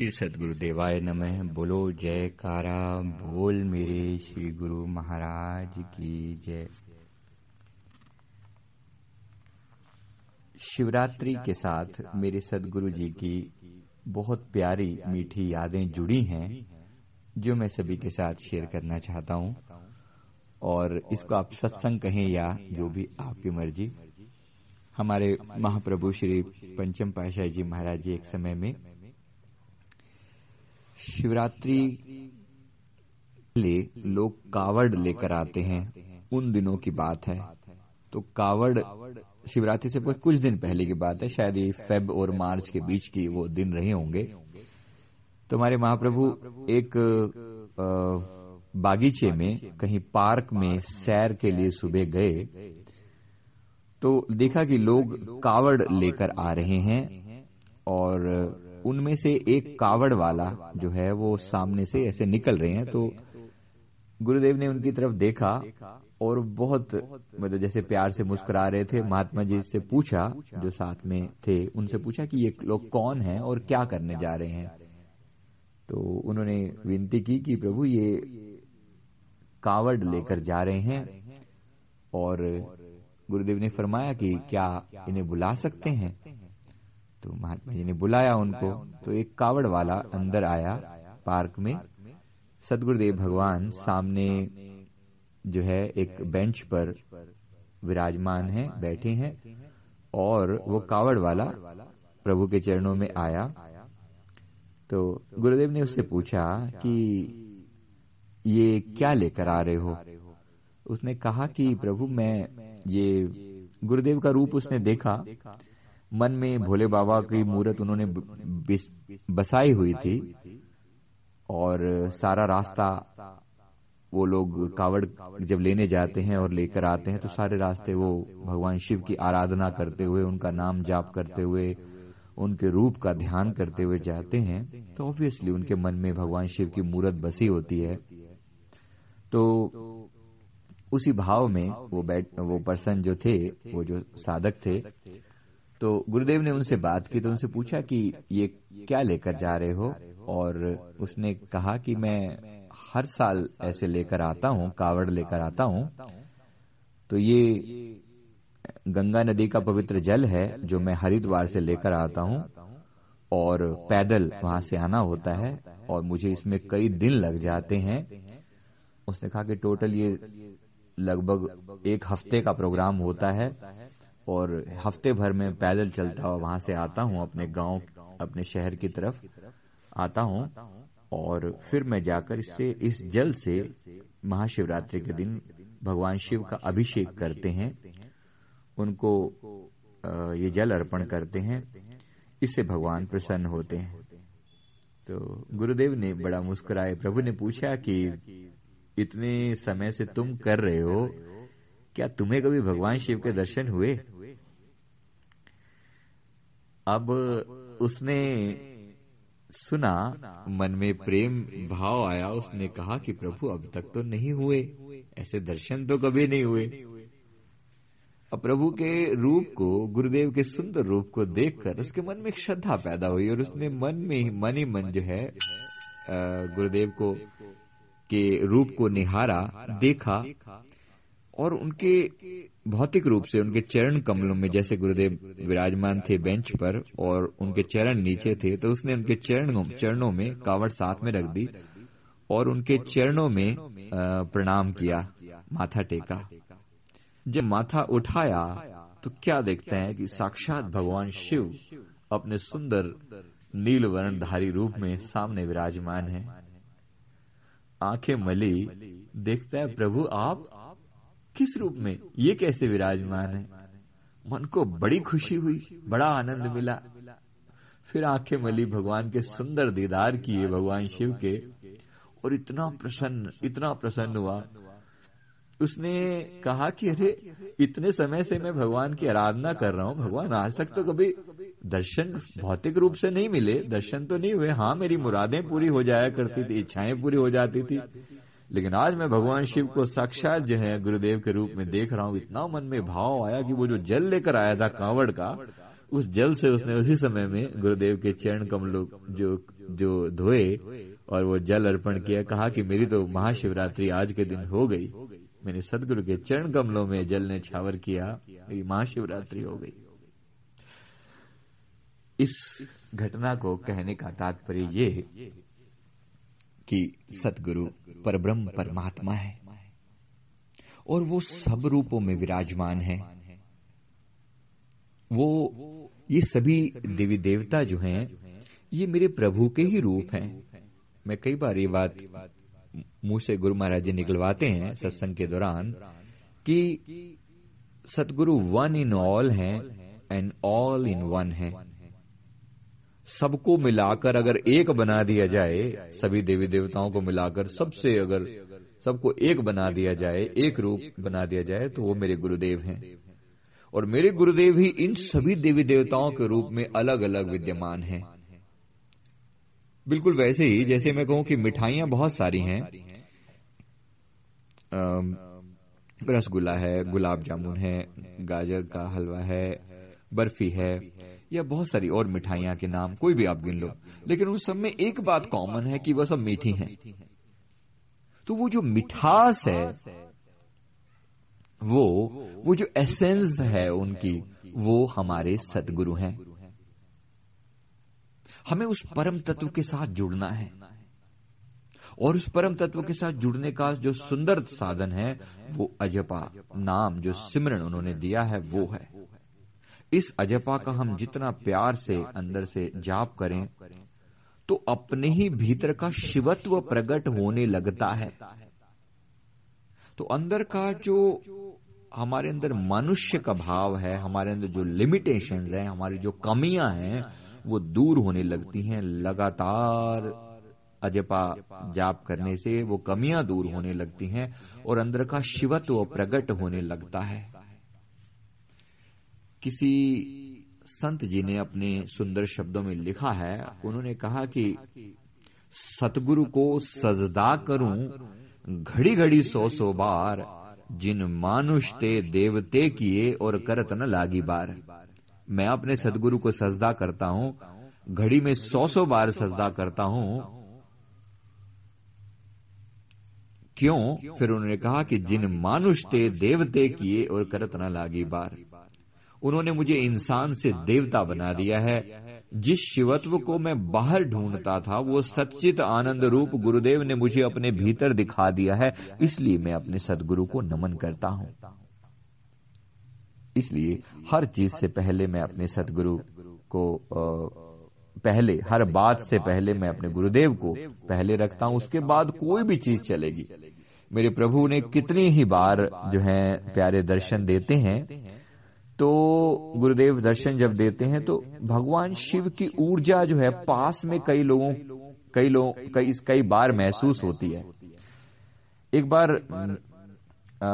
श्री सदगुरुदेवाय नमः। बोलो जयकारा। बोल मेरे श्री गुरु महाराज की जय। शिवरात्रि के साथ मेरे सदगुरु जी की बहुत प्यारी मीठी यादें जुड़ी हैं, जो मैं सभी के साथ शेयर करना चाहता हूँ। और इसको आप सत्संग कहें या जो भी आपकी मर्ज़ी। हमारे महाप्रभु श्री पंचम पाशाह जी महाराज जी एक समय में शिवरात्रि ले लोग कावड़ लेकर आते हैं। उन दिनों की बात है। तो कावड़ शिवरात्रि से कुछ दिन पहले की बात है। शायद ये फेब और मार्च के बीच की वो दिन रहे होंगे। तो हमारे महाप्रभु एक बागीचे में कहीं पार्क में सैर के लिए सुबह गए। तो देखा कि लोग कावड़ लेकर आ रहे हैं और उनमें से एक कावड़ वाला जो है वो सामने से ऐसे निकल रहे हैं तो गुरुदेव ने उनकी तरफ़ देखा और बहुत मतलब जैसे प्यार से मुस्कुरा रहे थे, महात्मा जी से पूछा, जो साथ में थे, उनसे पूछा कि ये लोग कौन हैं और क्या करने जा रहे हैं। तो उन्होंने विनती की कि प्रभु, ये कावड़ लेकर जा रहे हैं और गुरुदेव ने फरमाया कि क्या इन्हें बुला सकते हैं? तो महात्मा जी ने बुलाया उनको। तो एक कावड़ वाला अंदर आया पार्क में। सदगुरुदेव भगवान सामने जो है एक बेंच पर विराजमान है, बैठे हैं और वो कावड़ वाला प्रभु के चरणों में आया। तो गुरुदेव ने उससे पूछा कि ये क्या लेकर आ रहे हो? उसने कहा कि प्रभु, मैं ये गुरुदेव का रूप उसने देखा। मन में भोले बाबा की मूर्त उन्होंने बसाई हुई थी और सारा रास्ता वो लोग कावड़ जब लेने जाते हैं और लेकर आते हैं तो सारे रास्ते वो भगवान शिव की आराधना करते हुए, उनका नाम जाप करते हुए, उनके रूप का ध्यान करते हुए जाते हैं तो ऑब्वियसली उनके मन में भगवान शिव की मूर्त बसी होती है। तो उसी भाव में वो बैठ, वो पर्सन जो थे, वो जो साधक थे तो गुरुदेव ने उनसे बात की तो उनसे पूछा कि ये क्या लेकर जा रहे हो? और उसने कहा कि मैं हर साल ऐसे लेकर आता हूँ, कावड़ लेकर आता हूँ। तो ये गंगा नदी का पवित्र जल है, जो मैं हरिद्वार से लेकर आता हूँ, और पैदल वहाँ से आना होता है, और मुझे इसमें कई दिन लग जाते हैं। उसने कहा कि टोटल ये लगभग एक हफ़्ते का प्रोग्राम होता है और हफ़्ते भर में पैदल चलता हुआ वहाँ से आता हूँ अपने गाँव अपने शहर की तरफ़ आता हूँ और फिर मैं जाकर इससे इस जल से महाशिवरात्रि के दिन भगवान शिव का अभिषेक करते हैं। उनको ये जल अर्पण करते हैं। इससे भगवान प्रसन्न होते हैं। तो गुरुदेव ने बड़ा मुस्कुराए। प्रभु ने पूछा कि इतने समय से तुम कर रहे हो? क्या तुम्हें कभी भगवान शिव के दर्शन हुए? अब उसने सुना, मन में प्रेम भाव आया। उसने कहा कि प्रभु, अब तक तो नहीं हुए। ऐसे दर्शन तो कभी नहीं हुए। अब प्रभु के रूप को, गुरुदेव के सुंदर रूप को देखकर उसके मन में एक श्रद्धा पैदा हुई और उसने मन में ही, मन ही मन जो है गुरुदेव को, के रूप को निहारा, देखा। और उनके भौतिक रूप से, उनके चरण कमलों में, जैसे गुरुदेव विराजमान थे बेंच पर और उनके चरण नीचे थे तो उसने उनके चरणों चरणों में कावड़ साथ में रख दी और उनके चरणों में प्रणाम किया, माथा टेका। जब माथा उठाया तो क्या देखते हैं कि साक्षात भगवान शिव अपने सुंदर नील वर्णधारी रूप में सामने विराजमान है। आँखें मली, देखता है, प्रभु, आप किस रूप में? ये कैसे विराजमान है? मन को बड़ी खुशी हुई, बड़ा आनंद मिला। फिर आँखें मली भगवान के सुंदर दीदार किए भगवान शिव के, और इतना प्रसन्न इतना प्रसन्न हुआ। उसने कहा कि अरे, इतने समय से मैं भगवान की आराधना कर रहा हूँ। भगवान, आज तक तो कभी दर्शन भौतिक रूप से नहीं मिले। दर्शन तो नहीं हुए। हाँ मेरी मुरादें पूरी हो जाया करती थी, इच्छाएँ पूरी हो जाती थी। लेकिन आज मैं भगवान शिव को साक्षात जो है गुरुदेव के रूप में देख रहा हूँ, इतना मन में भाव आया कि वो जो जल लेकर आया था कांवड़ का, उस जल से उसने उसी समय में गुरुदेव के चरण कमलों जो जो धोए और वो जल अर्पण किया, कहा कि मेरी तो महाशिवरात्रि आज के दिन हो गई। मैंने सदगुरु के चरण कमलों में जल ने छावर किया, मेरी महाशिवरात्रि हो गई। इस घटना को कहने का तात्पर्य ये कि सतगुरु परब्रह्म परमात्मा है। और वो सब रूपों में विराजमान है। वो, ये सभी देवी देवता जो हैं, ये मेरे प्रभु के ही रूप हैं। मैं कई बार ये बात मुँह से गुरु महाराज जी निकलवाते हैं सत्संग के दौरान कि सतगुरु वन इन ऑल हैं एंड ऑल इन वन है। सबको मिलाकर अगर एक बना दिया जाए, सभी देवी देवताओं को मिलाकर सबसे अगर सबको एक बना दिया जाए, एक रूप बना दिया जाए तो वो मेरे गुरुदेव हैं। और मेरे गुरुदेव ही इन सभी देवी देवताओं के रूप में अलग अलग विद्यमान हैं। बिल्कुल वैसे ही, जैसे मैं कहूँ कि मिठाइयाँ बहुत सारी हैं। रसगुल्ला है, गुलाब जामुन है, गाजर का हलवा है, बर्फ़ी है या बहुत सारी और मिठाइयाँ के नाम कोई भी आप गिन लो। लेकिन उन सब में एक बात कॉमन है कि वह सब मीठी हैं। तो वो जो मिठास है, वो वो जो एसेंस है उनकी, वो हमारे सदगुरु हैं। हमें उस परम तत्व के साथ जुड़ना है। और उस परम तत्व के साथ जुड़ने का जो सुंदर साधन है, वो अजपा नाम, जो सिमरन उन्होंने दिया है, वो है। इस अजपा का हम जितना प्यार से अंदर से जाप करें तो अपने ही भीतर का शिवत्व प्रकट होने लगता है। तो अंदर का जो हमारे अंदर मनुष्य का भाव है, हमारे अंदर जो लिमिटेशन है, हमारी जो कमियाँ हैं, वो दूर होने लगती हैं। लगातार अजपा जाप करने से वो कमियाँ दूर होने लगती हैं और अंदर का शिवत्व प्रकट होने लगता है। किसी संत जी ने अपने सुंदर शब्दों में लिखा है, उन्होंने कहा कि सतगुरु को सजदा करूँ घड़ी घड़ी सौ सौ बार, जिन मानुष ते देवते किए और करत न लागी बार। मैं अपने सदगुरु को सजदा करता हूँ, घड़ी में सौ सौ बार सजदा करता हूँ। क्यों? फिर उन्होंने कहा कि जिन मानुष ते देवते किए और करत न लागी बार। उन्होंने मुझे इंसान से देवता बना दिया है। जिस शिवत्व को मैं बाहर ढूंढता था, वो सचित आनंद रूप गुरुदेव ने मुझे अपने भीतर दिखा दिया है। इसलिए मैं अपने सदगुरु को नमन करता हूँ। इसलिए हर चीज़ से पहले मैं अपने सदगुरु को पहले, हर बात से पहले मैं अपने गुरुदेव को पहले रखता हूँ। उसके बाद कोई भी चीज़ चलेगी। मेरे प्रभु ने कितनी ही बार जो है प्यारे दर्शन देते हैं तो गुरुदेव दर्शन जब देते हैं तो भगवान शिव की ऊर्जा जो है पास में कई लोगों कई लोग कई कई बार महसूस होती है। एक बार आ,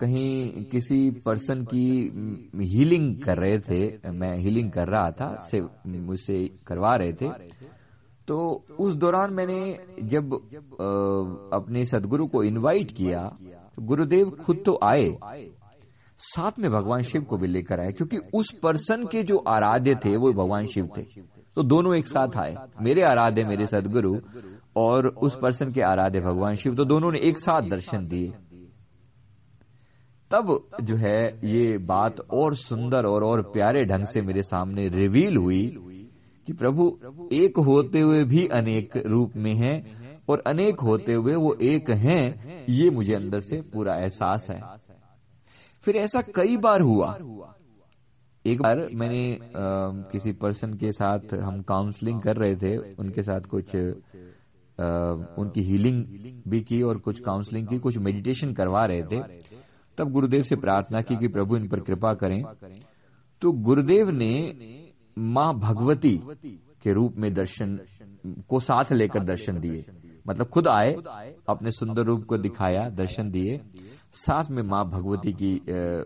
कहीं किसी पर्सन की हीलिंग कर रहे थे मैं हीलिंग कर रहा था से मुझसे करवा रहे थे तो उस दौरान मैंने जब आ, अपने सदगुरु को इनवाइट किया तो गुरुदेव खुद तो आए। साथ में भगवान शिव को भी लेकर आए, क्योंकि उस पर्सन के जो आराध्य थे, वो भगवान शिव थे। तो दोनों एक साथ आए, मेरे आराध्य, मेरे सदगुरु और उस पर्सन के आराध्य भगवान शिव तो दोनों ने एक साथ दर्शन दिए। तब जो है, ये बात और सुंदर और और प्यारे ढंग से मेरे सामने रिवील हुई कि प्रभु, एक होते हुए भी अनेक रूप में हैं और अनेक होते हुए वो एक हैं, ये मुझे अंदर से पूरा एहसास है। फिर ऐसा कई बार हुआ। एक बार मैंने आ, किसी पर्सन के साथ हम काउंसलिंग कर रहे थे उनके साथ कुछ आ, उनकी हीलिंग भी की और कुछ काउंसलिंग की कुछ मेडिटेशन करवा रहे थे। तब गुरुदेव से प्रार्थना की कि प्रभु इन पर कृपा करें। तो गुरुदेव ने माँ भगवती के रूप में दर्शन को साथ लेकर दर्शन दिए। मतलब खुद आए अपने सुंदर रूप को दिखाया दर्शन दिए। साथ में माँ भगवती की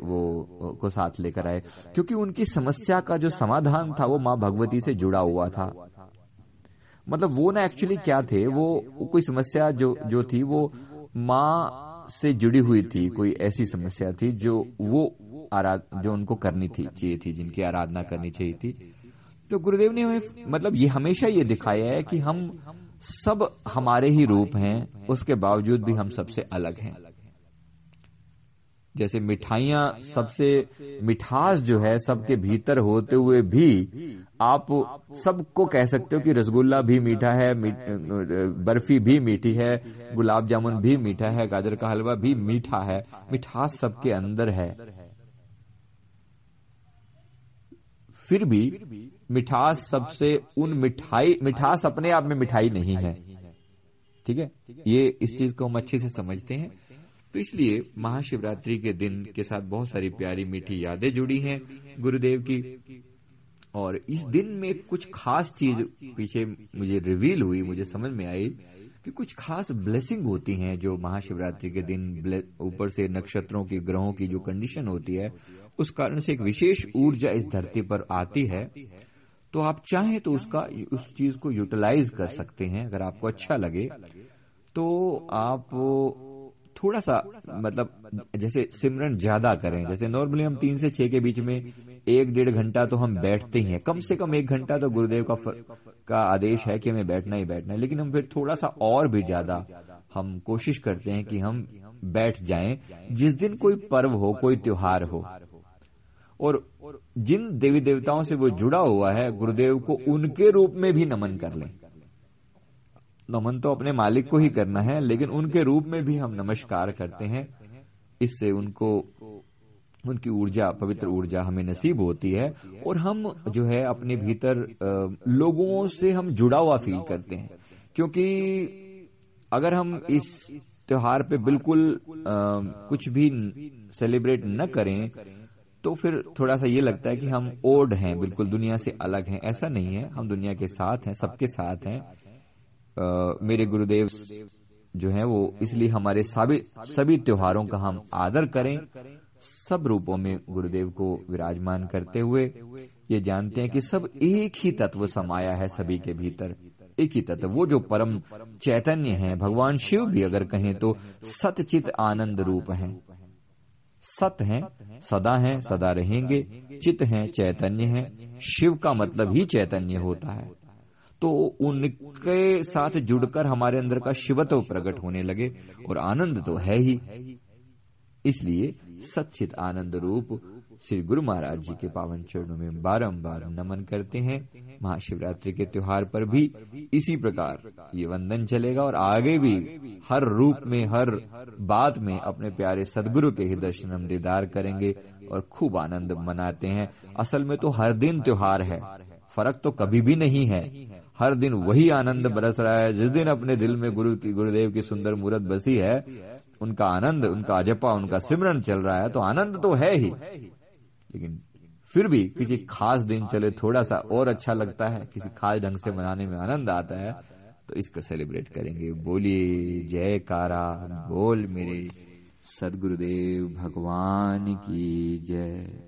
वो को साथ लेकर आए। क्योंकि उनकी समस्या का जो समाधान था वो माँ भगवती से जुड़ा हुआ था। मतलब वो ना एक्चुअली क्या थे वो कोई समस्या जो जो थी वो माँ से जुड़ी हुई थी कोई ऐसी समस्या थी जो वो आराध जो उनको करनी थी चाहिए थी जिनकी आराधना करनी चाहिए थी। तो गुरुदेव ने हमें मतलब ये हमेशा ये दिखाया है कि हम सब हमारे ही रूप हैं उसके बावजूद भी हम सबसे अलग हैं। जैसे मिठाइयाँ सबसे मिठास जो है, सबके भीतर होते हुए भी आप सबको कह सकते हो कि रसगुल्ला भी मीठा है बर्फ़ी भी मीठी है, गुलाब जामुन भी मीठा है, गाजर का हलवा भी मीठा है, मिठास सबके अंदर है। फिर भी मिठास सबसे उन मिठाई, मिठास अपने आप में मिठाई नहीं है। ठीक है? ये इस चीज़ को हम अच्छे से समझते हैं। तो इसलिए महाशिवरात्रि के दिन के साथ बहुत सारी प्यारी मीठी यादें जुड़ी हैं गुरुदेव की। और इस दिन में कुछ खास चीज़ पीछे मुझे रिवील हुई, मुझे समझ में आई कि कुछ खास ब्लेसिंग होती हैं जो महाशिवरात्रि के दिन ऊपर से नक्षत्रों की ग्रहों की जो कंडीशन होती है, उस कारण से एक विशेष ऊर्जा इस धरती पर आती है। तो आप चाहें तो उसका, उस चीज़ को यूटिलाइज कर सकते हैं, अगर आपको अच्छा लगे। तो आप थोड़ा सा मतलब जैसे सिमरन ज़्यादा करें। जैसे नॉर्मली हम तीन से छह के बीच में एक डेढ़ घंटा तो हम बैठते ही हैं। कम से कम एक घंटा तो गुरुदेव का फर, का आदेश है कि हमें बैठना ही बैठना है। लेकिन हम फिर थोड़ा सा और भी ज़्यादा हम कोशिश करते हैं कि हम बैठ जाएँ जिस दिन कोई पर्व हो कोई त्योहार हो। और जिन देवी देवताओं से वो जुड़ा हुआ है गुरुदेव को उनके रूप में भी नमन कर लें। नमन तो अपने मालिक को ही करना है, लेकिन उनके रूप में भी हम नमस्कार करते हैं। इससे उनको, उनकी ऊर्जा, पवित्र ऊर्जा हमें नसीब होती है और हम जो है अपने भीतर लोगों से हम जुड़ा हुआ फील करते हैं। क्योंकि अगर हम इस त्योहार पे बिल्कुल कुछ भी सेलिब्रेट न करें तो फिर थोड़ा सा ये लगता है कि हम ओड हैं, बिल्कुल दुनिया से अलग हैं। ऐसा नहीं है, हम दुनिया के साथ हैं, सबके साथ हैं। मेरे गुरुदेव जो हैं, वो इसलिए हमारे सभी सभी त्योहारों का हम आदर करें। सब रूपों में गुरुदेव को विराजमान करते हुए ये जानते हैं कि सब एक ही तत्व समाया है सभी के भीतर। एक ही तत्व, वो जो परम चैतन्य है, भगवान शिव भी अगर कहें तो सतचित आनंद रूप हैं। सत हैं, सदा हैं, सदा रहेंगे चित हैं, चैतन्य हैं। शिव का मतलब ही चैतन्य होता है। तो उनके साथ जुड़कर हमारे अंदर का शिवत्व प्रकट होने लगे और आनंद तो है ही। इसलिए सचित आनंद रूप श्री गुरु महाराज जी के पावन चरणों में बारंबार नमन करते हैं। महाशिवरात्रि के त्योहार पर भी इसी प्रकार ये वंदन चलेगा और आगे भी हर रूप में, हर बात में अपने प्यारे सदगुरु के ही दर्शन हम दीदार करेंगे और खूब आनंद मनाते हैं। असल में तो हर दिन त्योहार है, फ़र्क तो कभी भी नहीं है। हर दिन वही आनंद बरस रहा है। जिस दिन अपने दिल में गुरु की गुरुदेव की सुंदर मूर्त बसी है उनका आनंद उनका अजपा उनका सिमरन चल रहा है तो आनंद तो है ही। लेकिन फिर भी किसी खास दिन चले थोड़ा सा और अच्छा लगता है किसी खास ढंग से मनाने में आनंद आता है तो इसको सेलिब्रेट करेंगे। बोलिए जय कारा बोल मेरे सदगुरुदेव भगवान की जय।